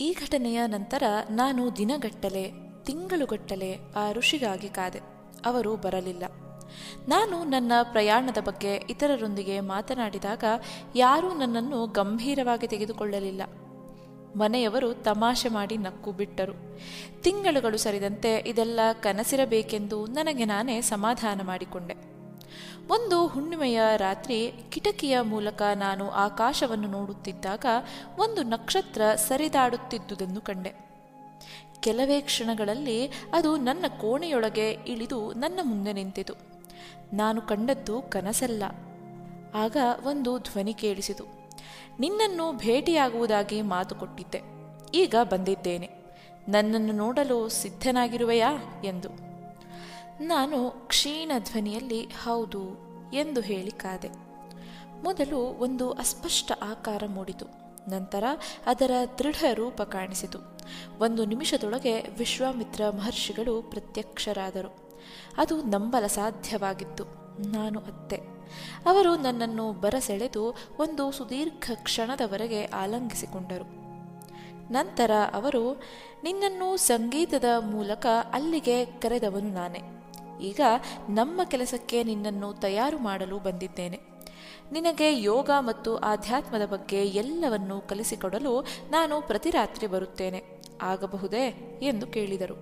ಈ ಘಟನೆಯ ನಂತರ ನಾನು ದಿನಗಟ್ಟಲೆ, ತಿಂಗಳುಗಟ್ಟಲೆ ಆ ಋಷಿಗಾಗಿ ಕಾದೆ. ಅವರು ಬರಲಿಲ್ಲ. ನಾನು ನನ್ನ ಪ್ರಯಾಣದ ಬಗ್ಗೆ ಇತರರೊಂದಿಗೆ ಮಾತನಾಡಿದಾಗ ಯಾರೂ ನನ್ನನ್ನು ಗಂಭೀರವಾಗಿ ತೆಗೆದುಕೊಳ್ಳಲಿಲ್ಲ. ಮನೆಯವರು ತಮಾಷೆ ಮಾಡಿ ನಕ್ಕು ಬಿಟ್ಟರು. ತಿಂಗಳುಗಳು ಸರಿದಂತೆ ಇದೆಲ್ಲ ಕನಸಿರಬೇಕೆಂದು ನನಗೆ ನಾನೇ ಸಮಾಧಾನ ಮಾಡಿಕೊಂಡೆ. ಒಂದು ಹುಣ್ಣಿಮೆಯ ರಾತ್ರಿ ಕಿಟಕಿಯ ಮೂಲಕ ನಾನು ಆಕಾಶವನ್ನು ನೋಡುತ್ತಿದ್ದಾಗ ಒಂದು ನಕ್ಷತ್ರ ಸರಿದಾಡುತ್ತಿದ್ದುದನ್ನು ಕಂಡೆ. ಕೆಲವೇ ಕ್ಷಣಗಳಲ್ಲಿ ಅದು ನನ್ನ ಕೋಣೆಯೊಳಗೆ ಇಳಿದು ನನ್ನ ಮುಂದೆ ನಿಂತಿತು. ನಾನು ಕಂಡದ್ದು ಕನಸಲ್ಲ. ಆಗ ಒಂದು ಧ್ವನಿ ಕೇಳಿಸಿತು. ನಿನ್ನನ್ನು ಭೇಟಿಯಾಗುವುದಾಗಿ ಮಾತು ಕೊಟ್ಟಿದ್ದೆ. ಈಗ ಬಂದಿದ್ದೇನೆ. ನನ್ನನ್ನು ನೋಡಲು ಸಿದ್ಧನಾಗಿರುವೆಯಾ? ಎಂದು. ನಾನು ಕ್ಷೀಣ ಧ್ವನಿಯಲ್ಲಿ ಹೌದು ಎಂದು ಹೇಳಿ ಕಾದೆ. ಮೊದಲು ಒಂದು ಅಸ್ಪಷ್ಟ ಆಕಾರ ಮೂಡಿತು. ನಂತರ ಅದರ ದೃಢ ರೂಪ ಕಾಣಿಸಿತು. ಒಂದು ನಿಮಿಷದೊಳಗೆ ವಿಶ್ವಾಮಿತ್ರ ಮಹರ್ಷಿಗಳು ಪ್ರತ್ಯಕ್ಷರಾದರು. ಅದು ನಂಬಲ ಸಾಧ್ಯವಾಗಿತ್ತು. ನಾನು ಅತ್ತೆ. ಅವರು ನನ್ನನ್ನು ಬರಸೆಳೆದು ಒಂದು ಸುದೀರ್ಘ ಕ್ಷಣದವರೆಗೆ ಆಲಂಗಿಸಿಕೊಂಡರು. ನಂತರ ಅವರು, ನಿನ್ನನ್ನು ಸಂಗೀತದ ಮೂಲಕ ಅಲ್ಲಿಗೆ ಕರೆದವನು ನಾನೇ. ಈಗ ನಮ್ಮ ಕೆಲಸಕ್ಕೆ ನಿನ್ನನ್ನು ತಯಾರು ಮಾಡಲು ಬಂದಿದ್ದೇನೆ. ನಿನಗೆ ಯೋಗ ಮತ್ತು ಆಧ್ಯಾತ್ಮದ ಬಗ್ಗೆ ಎಲ್ಲವನ್ನೂ ಕಲಿಸಿಕೊಡಲು ನಾನು ಪ್ರತಿ ರಾತ್ರಿ ಬರುತ್ತೇನೆ. ಆಗಬಹುದೇ ಎಂದು ಕೇಳಿದರು.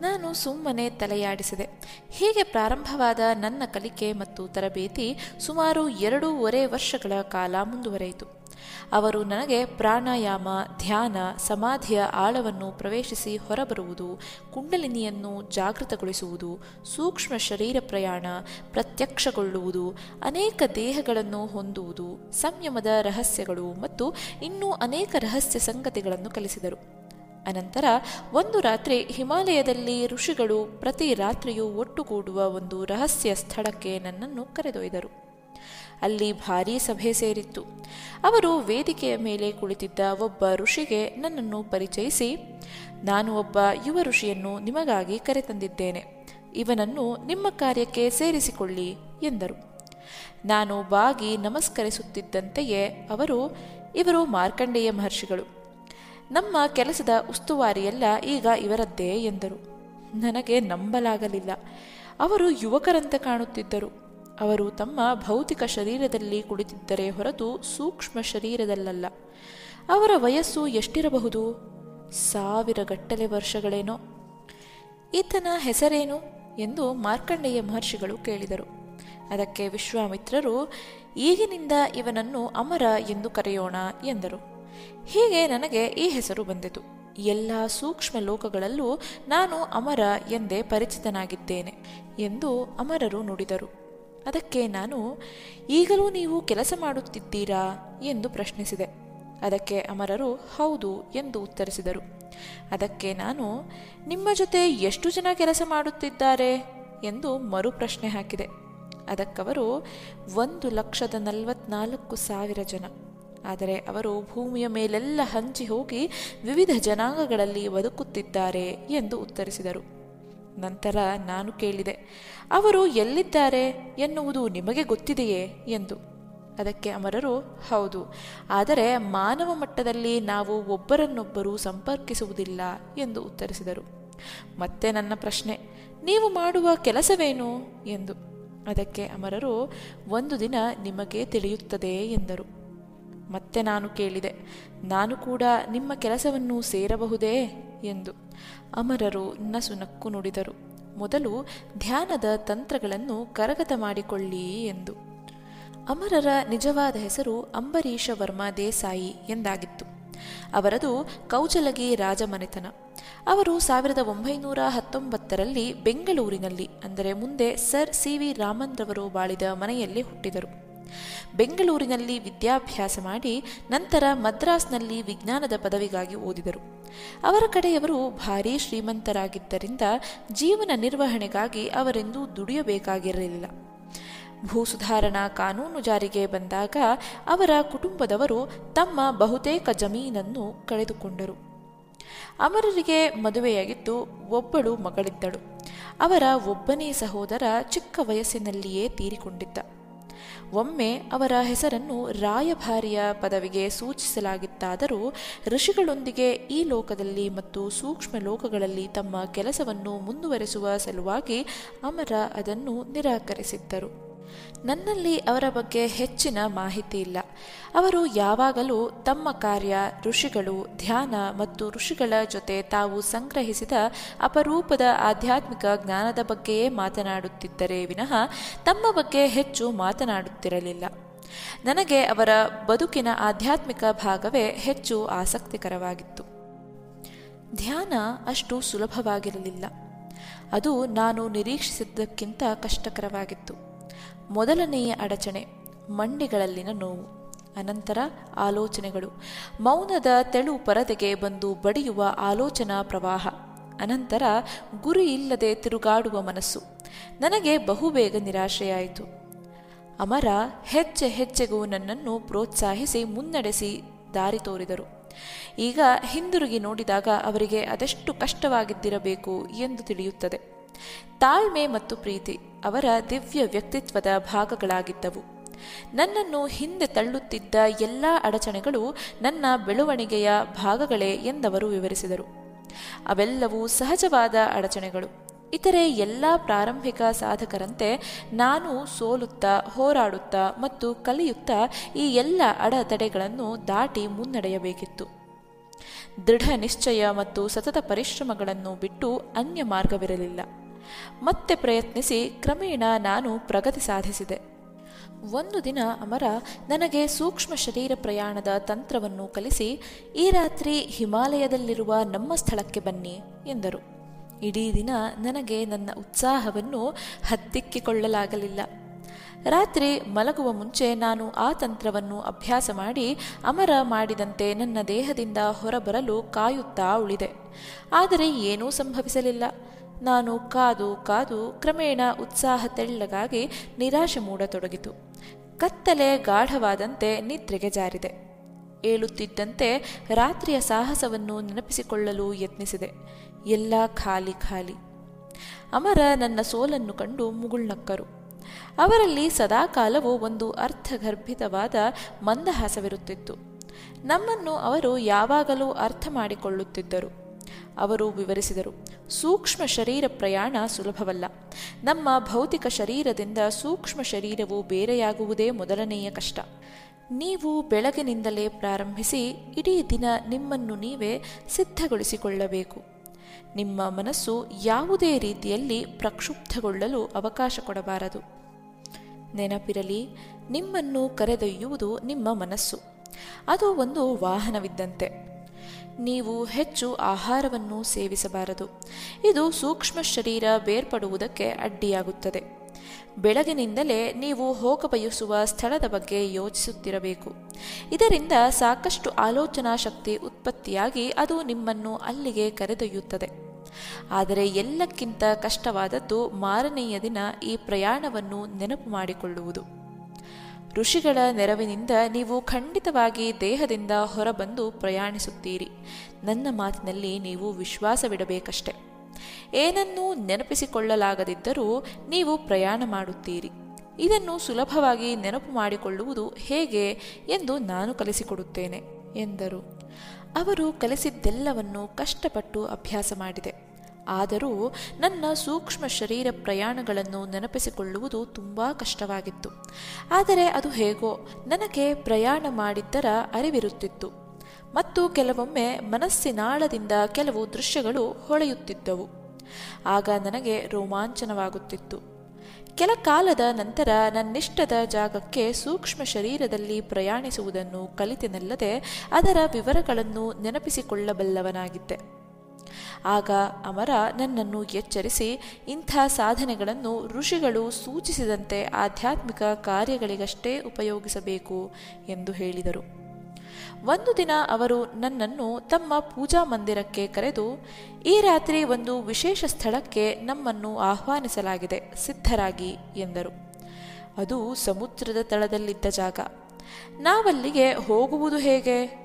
ನಾನು ಸುಮ್ಮನೆ ತಲೆಯಾಡಿಸಿದೆ. ಹೀಗೆ ಪ್ರಾರಂಭವಾದ ನನ್ನ ಕಲಿಕೆ ಮತ್ತು ತರಬೇತಿ ಸುಮಾರು ಎರಡೂವರೆ ವರ್ಷಗಳ ಕಾಲ ಮುಂದುವರೆಯಿತು. ಅವರು ನನಗೆ ಪ್ರಾಣಾಯಾಮ, ಧ್ಯಾನ, ಸಮಾಧಿಯ ಆಳವನ್ನು ಪ್ರವೇಶಿಸಿ ಹೊರಬರುವುದು, ಕುಂಡಲಿನಿಯನ್ನು ಜಾಗೃತಗೊಳಿಸುವುದು, ಸೂಕ್ಷ್ಮ ಶರೀರ ಪ್ರಯಾಣ ಪ್ರತ್ಯಕ್ಷಗೊಳ್ಳುವುದು, ಅನೇಕ ದೇಹಗಳನ್ನು ಹೊಂದುವುದು, ಸಂಯಮದ ರಹಸ್ಯಗಳು ಮತ್ತು ಇನ್ನೂ ಅನೇಕ ರಹಸ್ಯ ಸಂಗತಿಗಳನ್ನು ಕಲಿಸಿದರು. ಅನಂತರ ಒಂದು ರಾತ್ರಿ ಹಿಮಾಲಯದಲ್ಲಿ ಋಷಿಗಳು ಪ್ರತಿ ರಾತ್ರಿಯೂ ಒಟ್ಟುಗೂಡುವ ಒಂದು ರಹಸ್ಯ ಸ್ಥಳಕ್ಕೆ ನನ್ನನ್ನು ಕರೆದೊಯ್ದರು. ಅಲ್ಲಿ ಭಾರೀ ಸಭೆ ಸೇರಿತ್ತು. ಅವರು ವೇದಿಕೆಯ ಮೇಲೆ ಕುಳಿತಿದ್ದ ಒಬ್ಬ ಋಷಿಗೆ ನನ್ನನ್ನು ಪರಿಚಯಿಸಿ, ನಾನು ಒಬ್ಬ ಯುವ ಋಷಿಯನ್ನು ನಿಮಗಾಗಿ ಕರೆತಂದಿದ್ದೇನೆ. ಇವನನ್ನು ನಿಮ್ಮ ಕಾರ್ಯಕ್ಕೆ ಸೇರಿಸಿಕೊಳ್ಳಿ ಎಂದರು. ನಾನು ಬಾಗಿ ನಮಸ್ಕರಿಸುತ್ತಿದ್ದಂತೆಯೇ ಅವರು, ಇವರು ಮಾರ್ಕಂಡೇಯ ಮಹರ್ಷಿಗಳು. ನಮ್ಮ ಕೆಲಸದ ಉಸ್ತುವಾರಿಯೆಲ್ಲ ಈಗ ಇವರದ್ದೇ ಎಂದರು. ನನಗೆ ನಂಬಲಾಗಲಿಲ್ಲ. ಅವರು ಯುವಕರಂತೆ ಕಾಣುತ್ತಿದ್ದರು. ಅವರು ತಮ್ಮ ಭೌತಿಕ ಶರೀರದಲ್ಲಿ ಕುಳಿತಿದ್ದರೆ ಹೊರತು ಸೂಕ್ಷ್ಮ ಶರೀರದಲ್ಲಲ್ಲ. ಅವರ ವಯಸ್ಸು ಎಷ್ಟಿರಬಹುದು? ಸಾವಿರ ಗಟ್ಟಲೆ ವರ್ಷಗಳೇನೋ. ಈತನ ಹೆಸರೇನು ಎಂದು ಮಾರ್ಕಂಡೇಯ ಮಹರ್ಷಿಗಳು ಕೇಳಿದರು. ಅದಕ್ಕೆ ವಿಶ್ವಾಮಿತ್ರರು, ಈಗಿನಿಂದ ಇವನನ್ನು ಅಮರ ಎಂದು ಕರೆಯೋಣ ಎಂದರು. ಹೀಗೆ ನನಗೆ ಈ ಹೆಸರು ಬಂದಿತು. ಎಲ್ಲ ಸೂಕ್ಷ್ಮ ಲೋಕಗಳಲ್ಲೂ ನಾನು ಅಮರ ಎಂದೇ ಪರಿಚಿತನಾಗಿದ್ದೇನೆ ಎಂದು ಅಮರರು ನುಡಿದರು. ಅದಕ್ಕೆ ನಾನು, ಈಗಲೂ ನೀವು ಕೆಲಸ ಮಾಡುತ್ತಿದ್ದೀರಾ ಎಂದು ಪ್ರಶ್ನಿಸಿದೆ. ಅದಕ್ಕೆ ಅಮರರು, ಹೌದು ಎಂದು ಉತ್ತರಿಸಿದರು. ಅದಕ್ಕೆ ನಾನು, ನಿಮ್ಮ ಜೊತೆ ಎಷ್ಟು ಜನ ಕೆಲಸ ಮಾಡುತ್ತಿದ್ದಾರೆ ಎಂದು ಮರು ಪ್ರಶ್ನೆ ಹಾಕಿದೆ. ಅದಕ್ಕವರು ಒಂದು ಲಕ್ಷದ ನಲವತ್ನಾಲ್ಕು ಸಾವಿರ ಜನ. ಆದರೆ ಅವರು ಭೂಮಿಯ ಮೇಲೆಲ್ಲ ಹಂಚಿ ಹೋಗಿ ವಿವಿಧ ಜನಾಂಗಗಳಲ್ಲಿ ಬದುಕುತ್ತಿದ್ದಾರೆ ಎಂದು ಉತ್ತರಿಸಿದರು. ನಂತರ ನಾನು ಕೇಳಿದೆ, ಅವರು ಎಲ್ಲಿದ್ದಾರೆ ಎನ್ನುವುದು ನಿಮಗೆ ಗೊತ್ತಿದೆಯೇ? ಎಂದು. ಅದಕ್ಕೆ ಅಮರರು, ಹೌದು, ಆದರೆ ಮಾನವ ಮಟ್ಟದಲ್ಲಿ ನಾವು ಒಬ್ಬರನ್ನೊಬ್ಬರು ಸಂಪರ್ಕಿಸುವುದಿಲ್ಲ, ಎಂದು ಉತ್ತರಿಸಿದರು. ಮತ್ತೆ ನನ್ನ ಪ್ರಶ್ನೆ, ನೀವು ಮಾಡುವ ಕೆಲಸವೇನು? ಎಂದು. ಅದಕ್ಕೆ ಅಮರರು, ಒಂದು ದಿನ ನಿಮಗೆ ತಿಳಿಯುತ್ತದೆ, ಎಂದರು. ಮತ್ತೆ ನಾನು ಕೇಳಿದೆ, ನಾನು ಕೂಡ ನಿಮ್ಮ ಕೆಲಸವನ್ನು ಸೇರಬಹುದೇ ಎಂದು. ಅಮರರು ನಸು ನಕ್ಕು ನುಡಿದರು. ಮೊದಲು ಧ್ಯಾನದ ತಂತ್ರಗಳನ್ನು ಕರಗತ ಮಾಡಿಕೊಳ್ಳಿ ಎಂದು. ಅಮರರ ನಿಜವಾದ ಹೆಸರು ಅಂಬರೀಷ ವರ್ಮ ದೇಸಾಯಿ ಎಂದಾಗಿತ್ತು. ಅವರದು ಕೌಚಲಗಿ ರಾಜಮನೆತನ. ಅವರು ಸಾವಿರದ ಒಂಬೈನೂರ ಹತ್ತೊಂಬತ್ತರಲ್ಲಿ ಬೆಂಗಳೂರಿನಲ್ಲಿ, ಅಂದರೆ ಮುಂದೆ ಸರ್ ಸಿ ವಿ ರಾಮನ್ ರವರು ಬಾಳಿದ ಮನೆಯಲ್ಲಿ ಹುಟ್ಟಿದರು. ಬೆಂಗಳೂರಿನಲ್ಲಿ ವಿದ್ಯಾಭ್ಯಾಸ ಮಾಡಿ ನಂತರ ಮದ್ರಾಸ್ನಲ್ಲಿ ವಿಜ್ಞಾನದ ಪದವಿಗಾಗಿ ಓದಿದರು. ಅವರ ಕಡೆಯವರು ಭಾರೀ ಶ್ರೀಮಂತರಾಗಿದ್ದರಿಂದ ಜೀವನ ನಿರ್ವಹಣೆಗಾಗಿ ಅವರೆಂದು ದುಡಿಯಬೇಕಾಗಿರಲಿಲ್ಲ. ಭೂ ಸುಧಾರಣಾ ಕಾನೂನು ಜಾರಿಗೆ ಬಂದಾಗ ಅವರ ಕುಟುಂಬದವರು ತಮ್ಮ ಬಹುತೇಕ ಜಮೀನನ್ನು ಕಳೆದುಕೊಂಡರು. ಅಮರರಿಗೆ ಮದುವೆಯಾಗಿದ್ದು ಒಬ್ಬಳು ಮಗಳಿದ್ದಳು. ಅವರ ಒಬ್ಬನೇ ಸಹೋದರ ಚಿಕ್ಕ ವಯಸ್ಸಿನಲ್ಲಿಯೇ ತೀರಿಕೊಂಡಿದ್ದ. ಒಮ್ಮೆ ಅವರ ಹೆಸರನ್ನು ರಾಯಭಾರಿಯ ಪದವಿಗೆ ಸೂಚಿಸಲಾಗಿತ್ತಾದರೂ ಋಷಿಗಳೊಂದಿಗೆ ಈ ಲೋಕದಲ್ಲಿ ಮತ್ತು ಸೂಕ್ಷ್ಮ ಲೋಕಗಳಲ್ಲಿ ತಮ್ಮ ಕೆಲಸವನ್ನು ಮುಂದುವರೆಸುವ ಸಲುವಾಗಿ ಅಮರ ಅದನ್ನು ನಿರಾಕರಿಸಿದ್ದರು. ನನ್ನಲ್ಲಿ ಅವರ ಬಗ್ಗೆ ಹೆಚ್ಚಿನ ಮಾಹಿತಿ ಇಲ್ಲ. ಅವರು ಯಾವಾಗಲೂ ತಮ್ಮ ಕಾರ್ಯ, ಋಷಿಗಳು, ಧ್ಯಾನ ಮತ್ತು ಋಷಿಗಳ ಜೊತೆ ತಾವು ಸಂಗ್ರಹಿಸಿದ ಅಪರೂಪದ ಆಧ್ಯಾತ್ಮಿಕ ಜ್ಞಾನದ ಬಗ್ಗೆಯೇ ಮಾತನಾಡುತ್ತಿದ್ದರೆ ವಿನಃ ತಮ್ಮ ಬಗ್ಗೆ ಹೆಚ್ಚು ಮಾತನಾಡುತ್ತಿರಲಿಲ್ಲ. ನನಗೆ ಅವರ ಬದುಕಿನ ಆಧ್ಯಾತ್ಮಿಕ ಭಾಗವೇ ಹೆಚ್ಚು ಆಸಕ್ತಿಕರವಾಗಿತ್ತು. ಧ್ಯಾನ ಅಷ್ಟು ಸುಲಭವಾಗಿರಲಿಲ್ಲ. ಅದು ನಾನು ನಿರೀಕ್ಷಿಸಿದ್ದಕ್ಕಿಂತ ಕಷ್ಟಕರವಾಗಿತ್ತು. ಮೊದಲನೆಯ ಅಡಚಣೆ, ಮಂಡಿಗಳಲ್ಲಿನ ನೋವು. ಅನಂತರ ಆಲೋಚನೆಗಳು. ಮೌನದ ತೆಳು ಪರದೆಗೆ ಬಂದು ಬಡಿಯುವ ಆಲೋಚನಾ ಪ್ರವಾಹ. ಅನಂತರ ಗುರಿ ಇಲ್ಲದೆ ತಿರುಗಾಡುವ ಮನಸ್ಸು. ನನಗೆ ಬಹುಬೇಗ ನಿರಾಶೆಯಾಯಿತು. ಅಮರ ಹೆಜ್ಜೆ ಹೆಜ್ಜೆಗೂ ನನ್ನನ್ನು ಪ್ರೋತ್ಸಾಹಿಸಿ ಮುನ್ನಡೆಸಿ ದಾರಿ ತೋರಿದರು. ಈಗ ಹಿಂದಿರುಗಿ ನೋಡಿದಾಗ ಅವರಿಗೆ ಅದೆಷ್ಟು ಕಷ್ಟವಾಗಿದ್ದಿರಬೇಕು ಎಂದು ತಿಳಿಯುತ್ತದೆ. ತಾಳ್ಮೆ ಮತ್ತು ಪ್ರೀತಿ ಅವರ ದಿವ್ಯ ವ್ಯಕ್ತಿತ್ವದ ಭಾಗಗಳಾಗಿದ್ದವು. ನನ್ನನ್ನು ಹಿಂದೆ ತಳ್ಳುತ್ತಿದ್ದ ಎಲ್ಲ ಅಡಚಣೆಗಳು ನನ್ನ ಬೆಳವಣಿಗೆಯ ಭಾಗಗಳೇ ಎಂದವರು ವಿವರಿಸಿದರು. ಅವೆಲ್ಲವೂ ಸಹಜವಾದ ಅಡಚಣೆಗಳು. ಇತರೆ ಎಲ್ಲ ಪ್ರಾರಂಭಿಕ ಸಾಧಕರಂತೆ ನಾನು ಸೋಲುತ್ತಾ, ಹೋರಾಡುತ್ತಾ ಮತ್ತು ಕಲಿಯುತ್ತಾ ಈ ಎಲ್ಲ ಅಡೆತಡೆಗಳನ್ನು ದಾಟಿ ಮುನ್ನಡೆಯಬೇಕಿತ್ತು. ದೃಢ ನಿಶ್ಚಯ ಮತ್ತು ಸತತ ಪರಿಶ್ರಮಗಳನ್ನು ಬಿಟ್ಟು ಅನ್ಯ ಮಾರ್ಗವಿರಲಿಲ್ಲ. ಮತ್ತೆ ಪ್ರಯತ್ನಿಸಿ ಕ್ರಮೇಣ ನಾನು ಪ್ರಗತಿ ಸಾಧಿಸಿದೆ. ಒಂದು ದಿನ ಅಮರ ನನಗೆ ಸೂಕ್ಷ್ಮ ಶರೀರ ಪ್ರಯಾಣದ ತಂತ್ರವನ್ನು ಕಲಿಸಿ, ಈ ರಾತ್ರಿ ಹಿಮಾಲಯದಲ್ಲಿರುವ ನಮ್ಮ ಸ್ಥಳಕ್ಕೆ ಬನ್ನಿ ಎಂದರು. ಇಡೀ ದಿನ ನನಗೆ ನನ್ನ ಉತ್ಸಾಹವನ್ನು ಹತ್ತಿಕ್ಕಿಕೊಳ್ಳಲಾಗಲಿಲ್ಲ. ರಾತ್ರಿ ಮಲಗುವ ಮುಂಚೆ ನಾನು ಆ ತಂತ್ರವನ್ನು ಅಭ್ಯಾಸ ಮಾಡಿ ಅಮರ ಮಾಡಿದಂತೆ ನನ್ನ ದೇಹದಿಂದ ಹೊರಬರಲು ಕಾಯುತ್ತಾ ಉಳಿದೆ. ಆದರೆ ಏನೂ ಸಂಭವಿಸಲಿಲ್ಲ. ನಾನು ಕಾದು ಕಾದು ಕ್ರಮೇಣ ಉತ್ಸಾಹ ತೆಳ್ಳಗಾಗಿ ನಿರಾಶೆ ಮೂಡತೊಡಗಿತು. ಕತ್ತಲೆ ಗಾಢವಾದಂತೆ ನಿದ್ರೆಗೆ ಜಾರಿದೆ. ಏಳುತ್ತಿದ್ದಂತೆ ರಾತ್ರಿಯ ಸಾಹಸವನ್ನು ನೆನಪಿಸಿಕೊಳ್ಳಲು ಯತ್ನಿಸಿದೆ. ಎಲ್ಲ ಖಾಲಿ ಖಾಲಿ. ಅಮರ ನನ್ನ ಸೋಲನ್ನು ಕಂಡು ಮುಗುಳ್ನಕ್ಕರು. ಅವರಲ್ಲಿ ಸದಾಕಾಲವೂ ಒಂದು ಅರ್ಥಗರ್ಭಿತವಾದ ಮಂದಹಾಸವಿರುತ್ತಿತ್ತು. ನಮ್ಮನ್ನು ಅವರು ಯಾವಾಗಲೂ ಅರ್ಥ ಮಾಡಿಕೊಳ್ಳುತ್ತಿದ್ದರು. ಅವರು ವಿವರಿಸಿದರು. ಸೂಕ್ಷ್ಮ ಶರೀರ ಪ್ರಯಾಣ ಸುಲಭವಲ್ಲ. ನಮ್ಮ ಭೌತಿಕ ಶರೀರದಿಂದ ಸೂಕ್ಷ್ಮ ಶರೀರವು ಬೇರೆಯಾಗುವುದೇ ಮೊದಲನೆಯ ಕಷ್ಟ. ನೀವು ಬೆಳಗಿನಿಂದಲೇ ಪ್ರಾರಂಭಿಸಿ ಇಡೀ ದಿನ ನಿಮ್ಮನ್ನು ನೀವೇ ಸಿದ್ಧಗೊಳಿಸಿಕೊಳ್ಳಬೇಕು. ನಿಮ್ಮ ಮನಸ್ಸು ಯಾವುದೇ ರೀತಿಯಲ್ಲಿ ಪ್ರಕ್ಷುಬ್ಧಗೊಳ್ಳಲು ಅವಕಾಶ ಕೊಡಬಾರದು. ನೆನಪಿರಲಿ, ನಿಮ್ಮನ್ನು ಕರೆದೊಯ್ಯುವುದು ನಿಮ್ಮ ಮನಸ್ಸು. ಅದು ಒಂದು ವಾಹನವಿದ್ದಂತೆ. ನೀವು ಹೆಚ್ಚು ಆಹಾರವನ್ನು ಸೇವಿಸಬಾರದು. ಇದು ಸೂಕ್ಷ್ಮ ಶರೀರ ಬೇರ್ಪಡುವುದಕ್ಕೆ ಅಡ್ಡಿಯಾಗುತ್ತದೆ. ಬೆಳಗಿನಿಂದಲೇ ನೀವು ಹೋಗಬಯಸುವ ಸ್ಥಳದ ಬಗ್ಗೆ ಯೋಚಿಸುತ್ತಿರಬೇಕು. ಇದರಿಂದ ಸಾಕಷ್ಟು ಆಲೋಚನಾ ಶಕ್ತಿ ಉತ್ಪತ್ತಿಯಾಗಿ ಅದು ನಿಮ್ಮನ್ನು ಅಲ್ಲಿಗೆ ಕರೆದೊಯ್ಯುತ್ತದೆ. ಆದರೆ ಎಲ್ಲಕ್ಕಿಂತ ಕಷ್ಟವಾದದ್ದು ಮಾರನೆಯ ದಿನ ಈ ಪ್ರಯಾಣವನ್ನು ನೆನಪು ಮಾಡಿಕೊಳ್ಳುವುದು. ಋಷಿಗಳ ನೆರವಿನಿಂದ ನೀವು ಖಂಡಿತವಾಗಿ ದೇಹದಿಂದ ಹೊರಬಂದು ಪ್ರಯಾಣಿಸುತ್ತೀರಿ. ನನ್ನ ಮಾತಿನಲ್ಲಿ ನೀವು ವಿಶ್ವಾಸವಿಡಬೇಕಷ್ಟೆ. ಏನನ್ನೂ ನೆನಪಿಸಿಕೊಳ್ಳಲಾಗದಿದ್ದರೂ ನೀವು ಪ್ರಯಾಣ ಮಾಡುತ್ತೀರಿ. ಇದನ್ನು ಸುಲಭವಾಗಿ ನೆನಪು ಮಾಡಿಕೊಳ್ಳುವುದು ಹೇಗೆ ಎಂದು ನಾನು ಕಲಿಸಿಕೊಡುತ್ತೇನೆ, ಎಂದರು. ಅವರು ಕಲಿಸಿದ್ದೆಲ್ಲವನ್ನು ಕಷ್ಟಪಟ್ಟು ಅಭ್ಯಾಸ ಮಾಡಿದೆ. ಆದರೂ ನನ್ನ ಸೂಕ್ಷ್ಮ ಶರೀರ ಪ್ರಯಾಣಗಳನ್ನು ನೆನಪಿಸಿಕೊಳ್ಳುವುದು ತುಂಬ ಕಷ್ಟವಾಗಿತ್ತು. ಆದರೆ ಅದು ಹೇಗೋ ನನಗೆ ಪ್ರಯಾಣ ಮಾಡಿದ್ದರ ಅರಿವಿರುತ್ತಿತ್ತು. ಮತ್ತು ಕೆಲವೊಮ್ಮೆ ಮನಸ್ಸಿನಾಳದಿಂದ ಕೆಲವು ದೃಶ್ಯಗಳು ಹೊಳೆಯುತ್ತಿದ್ದವು. ಆಗ ನನಗೆ ರೋಮಾಂಚನವಾಗುತ್ತಿತ್ತು. ಕೆಲ ಕಾಲದ ನಂತರ ನನ್ನಿಷ್ಟದ ಜಾಗಕ್ಕೆ ಸೂಕ್ಷ್ಮ ಶರೀರದಲ್ಲಿ ಪ್ರಯಾಣಿಸುವುದನ್ನು ಕಲಿತೆನಲ್ಲದೆ ಅದರ ವಿವರಗಳನ್ನು ನೆನಪಿಸಿಕೊಳ್ಳಬಲ್ಲವನಾಗಿದ್ದೆ. ಆಗ ಅಮರ ನನ್ನನ್ನು ಎಚ್ಚರಿಸಿ ಇಂಥ ಸಾಧನೆಗಳನ್ನು ಋಷಿಗಳು ಸೂಚಿಸಿದಂತೆ ಆಧ್ಯಾತ್ಮಿಕ ಕಾರ್ಯಗಳಿಗಷ್ಟೇ ಉಪಯೋಗಿಸಬೇಕು ಎಂದು ಹೇಳಿದರು. ಒಂದು ದಿನ ಅವರು ನನ್ನನ್ನು ತಮ್ಮ ಪೂಜಾ ಮಂದಿರಕ್ಕೆ ಕರೆದು, ಈ ರಾತ್ರಿ ಒಂದು ವಿಶೇಷ ಸ್ಥಳಕ್ಕೆ ನಮ್ಮನ್ನು ಆಹ್ವಾನಿಸಲಾಗಿದೆ, ಸಿದ್ಧರಾಗಿ ಎಂದರು. ಅದು ಸಮುದ್ರದ ತಳದಲ್ಲಿದ್ದ ಜಾಗ. ನಾವಲ್ಲಿಗೆ ಹೋಗುವುದು ಹೇಗೆ?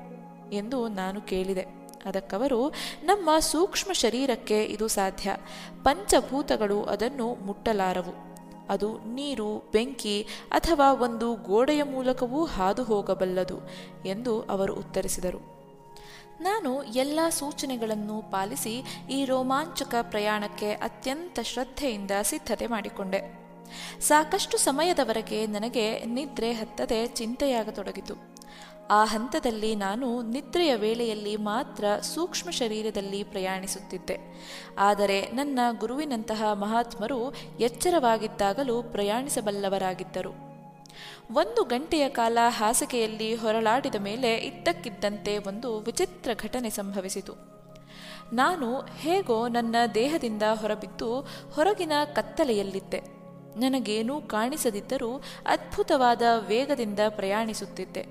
ಎಂದು ನಾನು ಕೇಳಿದೆ. ಅದಕ್ಕವರು, ನಮ್ಮ ಸೂಕ್ಷ್ಮ ಶರೀರಕ್ಕೆ ಇದು ಸಾಧ್ಯ. ಪಂಚಭೂತಗಳು ಅದನ್ನು ಮುಟ್ಟಲಾರವು. ಅದು ನೀರು, ಬೆಂಕಿ ಅಥವಾ ಒಂದು ಗೋಡೆಯ ಮೂಲಕವೂ ಹಾದು ಹೋಗಬಲ್ಲದು ಎಂದು ಅವರು ಉತ್ತರಿಸಿದರು. ನಾನು ಎಲ್ಲ ಸೂಚನೆಗಳನ್ನು ಪಾಲಿಸಿ ಈ ರೋಮಾಂಚಕ ಪ್ರಯಾಣಕ್ಕೆ ಅತ್ಯಂತ ಶ್ರದ್ಧೆಯಿಂದ ಸಿದ್ಧತೆ ಮಾಡಿಕೊಂಡೆ. ಸಾಕಷ್ಟು ಸಮಯದವರೆಗೆ ನನಗೆ ನಿದ್ರೆ ಹತ್ತದೆ ಚಿಂತೆಯಾಗತೊಡಗಿತು. ಆ ಹಂತದಲ್ಲಿ ನಾನು ನಿದ್ರೆಯ ವೇಳೆಯಲ್ಲಿ ಮಾತ್ರ ಸೂಕ್ಷ್ಮ ಶರೀರದಲ್ಲಿ ಪ್ರಯಾಣಿಸುತ್ತಿದ್ದೆ. ಆದರೆ ನನ್ನ ಗುರುವಿನಂತಹ ಮಹಾತ್ಮರು ಎಚ್ಚರವಾಗಿದ್ದಾಗಲೂ ಪ್ರಯಾಣಿಸಬಲ್ಲವರಾಗಿದ್ದರು. ಒಂದು ಗಂಟೆಯ ಕಾಲ ಹಾಸಿಗೆಯಲ್ಲಿ ಹೊರಳಾಡಿದ ಮೇಲೆ ಇದ್ದಕ್ಕಿದ್ದಂತೆ ಒಂದು ವಿಚಿತ್ರ ಘಟನೆ ಸಂಭವಿಸಿತು. ನಾನು ಹೇಗೋ ನನ್ನ ದೇಹದಿಂದ ಹೊರಬಿದ್ದು ಹೊರಗಿನ ಕತ್ತಲೆಯಲ್ಲಿದ್ದೆ. ನನಗೇನೂ ಕಾಣಿಸದಿದ್ದರೂ ಅದ್ಭುತವಾದ ವೇಗದಿಂದ ಪ್ರಯಾಣಿಸುತ್ತಿದ್ದೆ.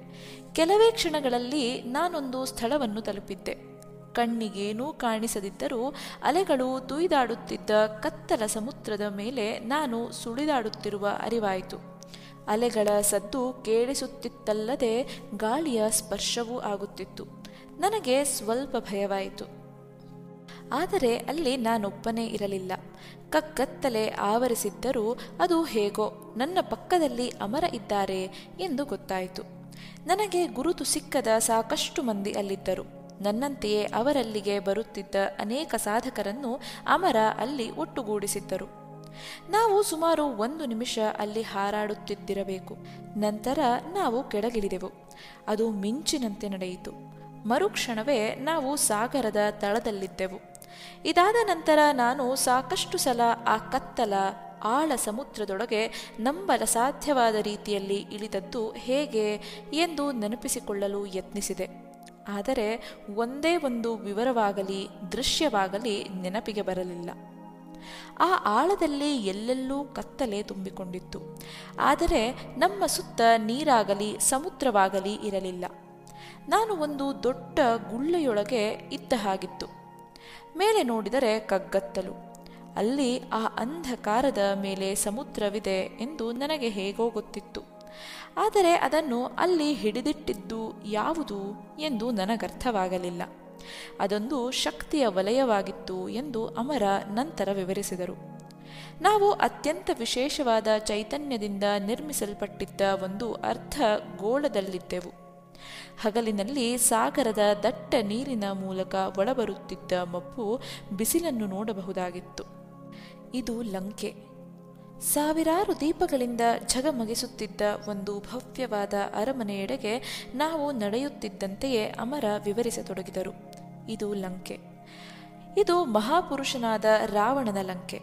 ಕೆಲವೇ ಕ್ಷಣಗಳಲ್ಲಿ ನಾನೊಂದು ಸ್ಥಳವನ್ನು ತಲುಪಿದ್ದೆ. ಕಣ್ಣಿಗೇನೂ ಕಾಣಿಸದಿದ್ದರೂ ಅಲೆಗಳು ತುಯ್ದಾಡುತ್ತಿದ್ದ ಕತ್ತಲ ಸಮುದ್ರದ ಮೇಲೆ ನಾನು ಸುಳಿದಾಡುತ್ತಿರುವ ಅರಿವಾಯಿತು. ಅಲೆಗಳ ಸದ್ದು ಕೇಳಿಸುತ್ತಿತ್ತಲ್ಲದೆ ಗಾಳಿಯ ಸ್ಪರ್ಶವೂ ಆಗುತ್ತಿತ್ತು. ನನಗೆ ಸ್ವಲ್ಪ ಭಯವಾಯಿತು. ಆದರೆ ಅಲ್ಲಿ ನಾನೊಬ್ಬನೇ ಇರಲಿಲ್ಲ. ಕಕ್ಕತ್ತಲೆ ಆವರಿಸಿದ್ದರೂ ಅದು ಹೇಗೋ ನನ್ನ ಪಕ್ಕದಲ್ಲಿ ಅಮರ ಇದ್ದಾರೆ ಎಂದು ಗೊತ್ತಾಯಿತು. ನನಗೆ ಗುರುತು ಸಿಕ್ಕದ ಸಾಕಷ್ಟು ಮಂದಿ ಅಲ್ಲಿದ್ದರು. ನನ್ನಂತೆಯೇ ಅವರಲ್ಲಿಗೆ ಬರುತ್ತಿದ್ದ ಅನೇಕ ಸಾಧಕರನ್ನು ಅಮರ ಅಲ್ಲಿ ಒಟ್ಟುಗೂಡಿಸಿದ್ದರು. ನಾವು ಸುಮಾರು ಒಂದು ನಿಮಿಷ ಅಲ್ಲಿ ಹಾರಾಡುತ್ತಿದ್ದಿರಬೇಕು. ನಂತರ ನಾವು ಕೆಳಗಿಳಿದೆವು. ಅದು ಮಿಂಚಿನಂತೆ ನಡೆಯಿತು. ಮರುಕ್ಷಣವೇ ನಾವು ಸಾಗರದ ತಳದಲ್ಲಿದ್ದೆವು. ಇದಾದ ನಂತರ ನಾನು ಸಾಕಷ್ಟು ಸಲ ಆ ಕತ್ತಲ ಆಳ ಸಮುದ್ರದೊಳಗೆ ನಂಬಲ ಸಾಧ್ಯವಾದ ರೀತಿಯಲ್ಲಿ ಇಳಿದದ್ದು ಹೇಗೆ ಎಂದು ನೆನಪಿಸಿಕೊಳ್ಳಲು ಯತ್ನಿಸಿದೆ. ಆದರೆ ಒಂದೇ ಒಂದು ವಿವರವಾಗಲಿ, ದೃಶ್ಯವಾಗಲಿ ನೆನಪಿಗೆ ಬರಲಿಲ್ಲ. ಆ ಆಳದಲ್ಲಿ ಎಲ್ಲೆಲ್ಲೂ ಕತ್ತಲೆ ತುಂಬಿಕೊಂಡಿತ್ತು. ಆದರೆ ನಮ್ಮ ಸುತ್ತ ನೀರಾಗಲಿ, ಸಮುದ್ರವಾಗಲಿ ಇರಲಿಲ್ಲ. ನಾನು ಒಂದು ದೊಡ್ಡ ಗುಳ್ಳೆಯೊಳಗೆ ಇದ್ದ ಹಾಗಿತ್ತು. ಮೇಲೆ ನೋಡಿದರೆ ಕಗ್ಗತ್ತಲು. ಅಲ್ಲಿ ಆ ಅಂಧಕಾರದ ಮೇಲೆ ಸಮುದ್ರವಿದೆ ಎಂದು ನನಗೆ ಹೇಗೋ ಗೊತ್ತಿತ್ತು ಆದರೆ ಅದನ್ನು ಅಲ್ಲಿ ಹಿಡಿದಿಟ್ಟಿದ್ದು ಯಾವುದು ಎಂದು ನನಗರ್ಥವಾಗಲಿಲ್ಲ. ಅದೊಂದು ಶಕ್ತಿಯ ವಲಯವಾಗಿತ್ತು ಎಂದು ಅಮರ ನಂತರ ವಿವರಿಸಿದರು. ನಾವು ಅತ್ಯಂತ ವಿಶೇಷವಾದ ಚೈತನ್ಯದಿಂದ ನಿರ್ಮಿಸಲ್ಪಟ್ಟಿದ್ದ ಒಂದು ಅರ್ಧ ಗೋಳದಲ್ಲಿದ್ದೆವು. ಹಗಲಿನಲ್ಲಿ ಸಾಗರದ ದಟ್ಟ ನೀರಿನ ಮೂಲಕ ಒಳಬರುತ್ತಿದ್ದ ಮಬ್ಬು ಬಿಸಿಲನ್ನು ನೋಡಬಹುದಾಗಿತ್ತು. ಇದು ಲಂಕೆ. ಸಾವಿರಾರು ದೀಪಗಳಿಂದ ಝಗಮಗಿಸುತ್ತಿದ್ದ ಒಂದು ಭವ್ಯವಾದ ಅರಮನೆಯೆಡೆಗೆ ನಾವು ನಡೆಯುತ್ತಿದ್ದಂತೆಯೇ ಅಮರ ವಿವರಿಸತೊಡಗಿದರು. ಇದು ಲಂಕೆ. ಇದು ಮಹಾಪುರುಷನಾದ ರಾವಣನ ಲಂಕೆ.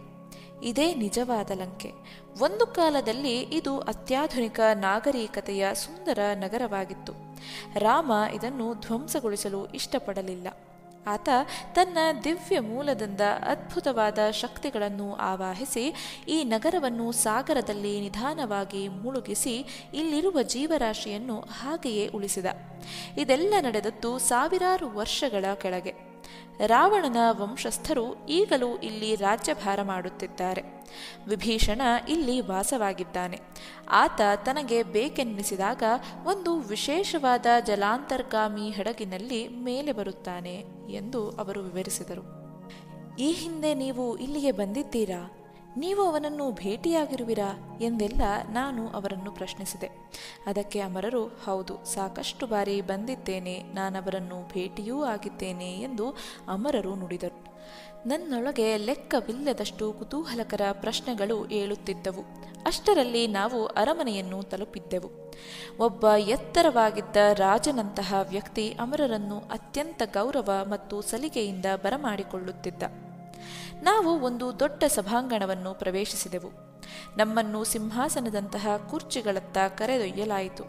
ಇದೇ ನಿಜವಾದ ಲಂಕೆ. ಒಂದು ಕಾಲದಲ್ಲಿ ಇದು ಅತ್ಯಾಧುನಿಕ ನಾಗರಿಕತೆಯ ಸುಂದರ ನಗರವಾಗಿತ್ತು. ರಾಮ ಇದನ್ನು ಧ್ವಂಸಗೊಳಿಸಲು ಇಷ್ಟಪಡಲಿಲ್ಲ. ಆತ ತನ್ನ ದಿವ್ಯ ಮೂಲದಿಂದ ಅದ್ಭುತವಾದ ಶಕ್ತಿಗಳನ್ನು ಆವಾಹಿಸಿ ಈ ನಗರವನ್ನು ಸಾಗರದಲ್ಲಿ ನಿಧಾನವಾಗಿ ಮುಳುಗಿಸಿ ಇಲ್ಲಿರುವ ಜೀವರಾಶಿಯನ್ನು ಹಾಗೆಯೇ ಉಳಿಸಿದ. ಇದೆಲ್ಲ ನಡೆದದ್ದು ಸಾವಿರಾರು ವರ್ಷಗಳ ಕೆಳಗೆ. ರಾವಣನ ವಂಶಸ್ಥರು ಈಗಲೂ ಇಲ್ಲಿ ರಾಜ್ಯಭಾರ ಮಾಡುತ್ತಿದ್ದಾರೆ. ವಿಭೀಷಣ ಇಲ್ಲಿ ವಾಸವಾಗಿದ್ದಾನೆ. ಆತ ತನಗೆ ಬೇಕೆನ್ನಿಸಿದಾಗ ಒಂದು ವಿಶೇಷವಾದ ಜಲಾಂತರ್ಗಾಮಿ ಹಡಗಿನಲ್ಲಿ ಮೇಲೆ ಬರುತ್ತಾನೆ ಎಂದು ಅವರು ವಿವರಿಸಿದರು. ಈ ಹಿಂದೆ ನೀವು ಇಲ್ಲಿಗೆ ಬಂದಿದ್ದೀರಾ? ನೀವು ಅವನನ್ನು ಭೇಟಿಯಾಗಿರುವಿರಾ ಎಂದೆಲ್ಲ ನಾನು ಅವರನ್ನು ಪ್ರಶ್ನಿಸಿದೆ. ಅದಕ್ಕೆ ಅಮರರು, ಹೌದು, ಸಾಕಷ್ಟು ಬಾರಿ ಬಂದಿದ್ದೇನೆ, ನಾನವರನ್ನು ಭೇಟಿಯೂ ಆಗಿದ್ದೇನೆ ಎಂದು ಅಮರರು ನುಡಿದರು. ನನ್ನೊಳಗೆ ಲೆಕ್ಕವಿಲ್ಲದಷ್ಟು ಕುತೂಹಲಕರ ಪ್ರಶ್ನೆಗಳು ಏಳುತ್ತಿದ್ದವು. ಅಷ್ಟರಲ್ಲಿ ನಾವು ಅರಮನೆಯನ್ನು ತಲುಪಿದ್ದೆವು. ಒಬ್ಬ ಎತ್ತರವಾಗಿದ್ದ ರಾಜನಂತಹ ವ್ಯಕ್ತಿ ಅಮರರನ್ನು ಅತ್ಯಂತ ಗೌರವ ಮತ್ತು ಸಲಿಗೆಯಿಂದ ಬರಮಾಡಿಕೊಳ್ಳುತ್ತಿದ್ದ. ನಾವು ಒಂದು ದೊಡ್ಡ ಸಭಾಂಗಣವನ್ನು ಪ್ರವೇಶಿಸಿದೆವು. ನಮ್ಮನ್ನು ಸಿಂಹಾಸನದಂತಹ ಕುರ್ಚಿಗಳತ್ತ ಕರೆದೊಯ್ಯಲಾಯಿತು.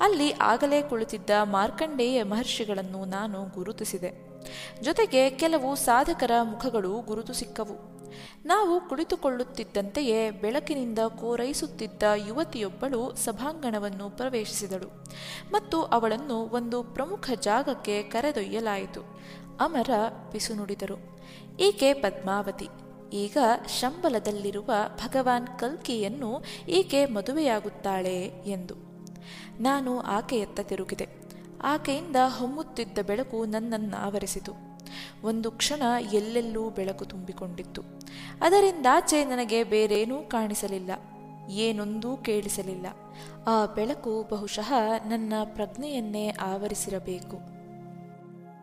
ಅಲ್ಲಿ ಆಗಲೇ ಕುಳಿತಿದ್ದ ಮಾರ್ಕಂಡೇಯ ಮಹರ್ಷಿಗಳನ್ನು ನಾನು ಗುರುತಿಸಿದೆ. ಜೊತೆಗೆ ಕೆಲವು ಸಾಧಕರ ಮುಖಗಳು ಗುರುತು ಸಿಕ್ಕವು. ನಾವು ಕುಳಿತುಕೊಳ್ಳುತ್ತಿದ್ದಂತೆಯೇ ಬೆಳಕಿನಿಂದ ಕೋರೈಸುತ್ತಿದ್ದ ಯುವತಿಯೊಬ್ಬಳು ಸಭಾಂಗಣವನ್ನು ಪ್ರವೇಶಿಸಿದಳು ಮತ್ತು ಅವಳನ್ನು ಒಂದು ಪ್ರಮುಖ ಜಾಗಕ್ಕೆ ಕರೆದೊಯ್ಯಲಾಯಿತು. ಅಮರ ಬಿಸು ನುಡಿದರು. ಈಕೆ ಪದ್ಮಾವತಿ. ಈಗ ಶಂಬಲದಲ್ಲಿರುವ ಭಗವಾನ್ ಕಲ್ಕಿಯನ್ನು ಈಕೆ ಮದುವೆಯಾಗುತ್ತಾಳೆ ಎಂದು. ನಾನು ಆಕೆಯತ್ತ ತಿರುಗಿದೆ. ಆಕೆಯಿಂದ ಹೊಮ್ಮುತ್ತಿದ್ದ ಬೆಳಕು ನನ್ನನ್ನು ಆವರಿಸಿತು. ಒಂದು ಕ್ಷಣ ಎಲ್ಲೆಲ್ಲೂ ಬೆಳಕು ತುಂಬಿಕೊಂಡಿತ್ತು. ಅದರಿಂದಾಚೆ ನನಗೆ ಬೇರೇನೂ ಕಾಣಿಸಲಿಲ್ಲ. ಏನೊಂದೂ ಕೇಳಿಸಲಿಲ್ಲ. ಆ ಬೆಳಕು ಬಹುಶಃ ನನ್ನ ಪ್ರಜ್ಞೆಯನ್ನೇ ಆವರಿಸಿರಬೇಕು.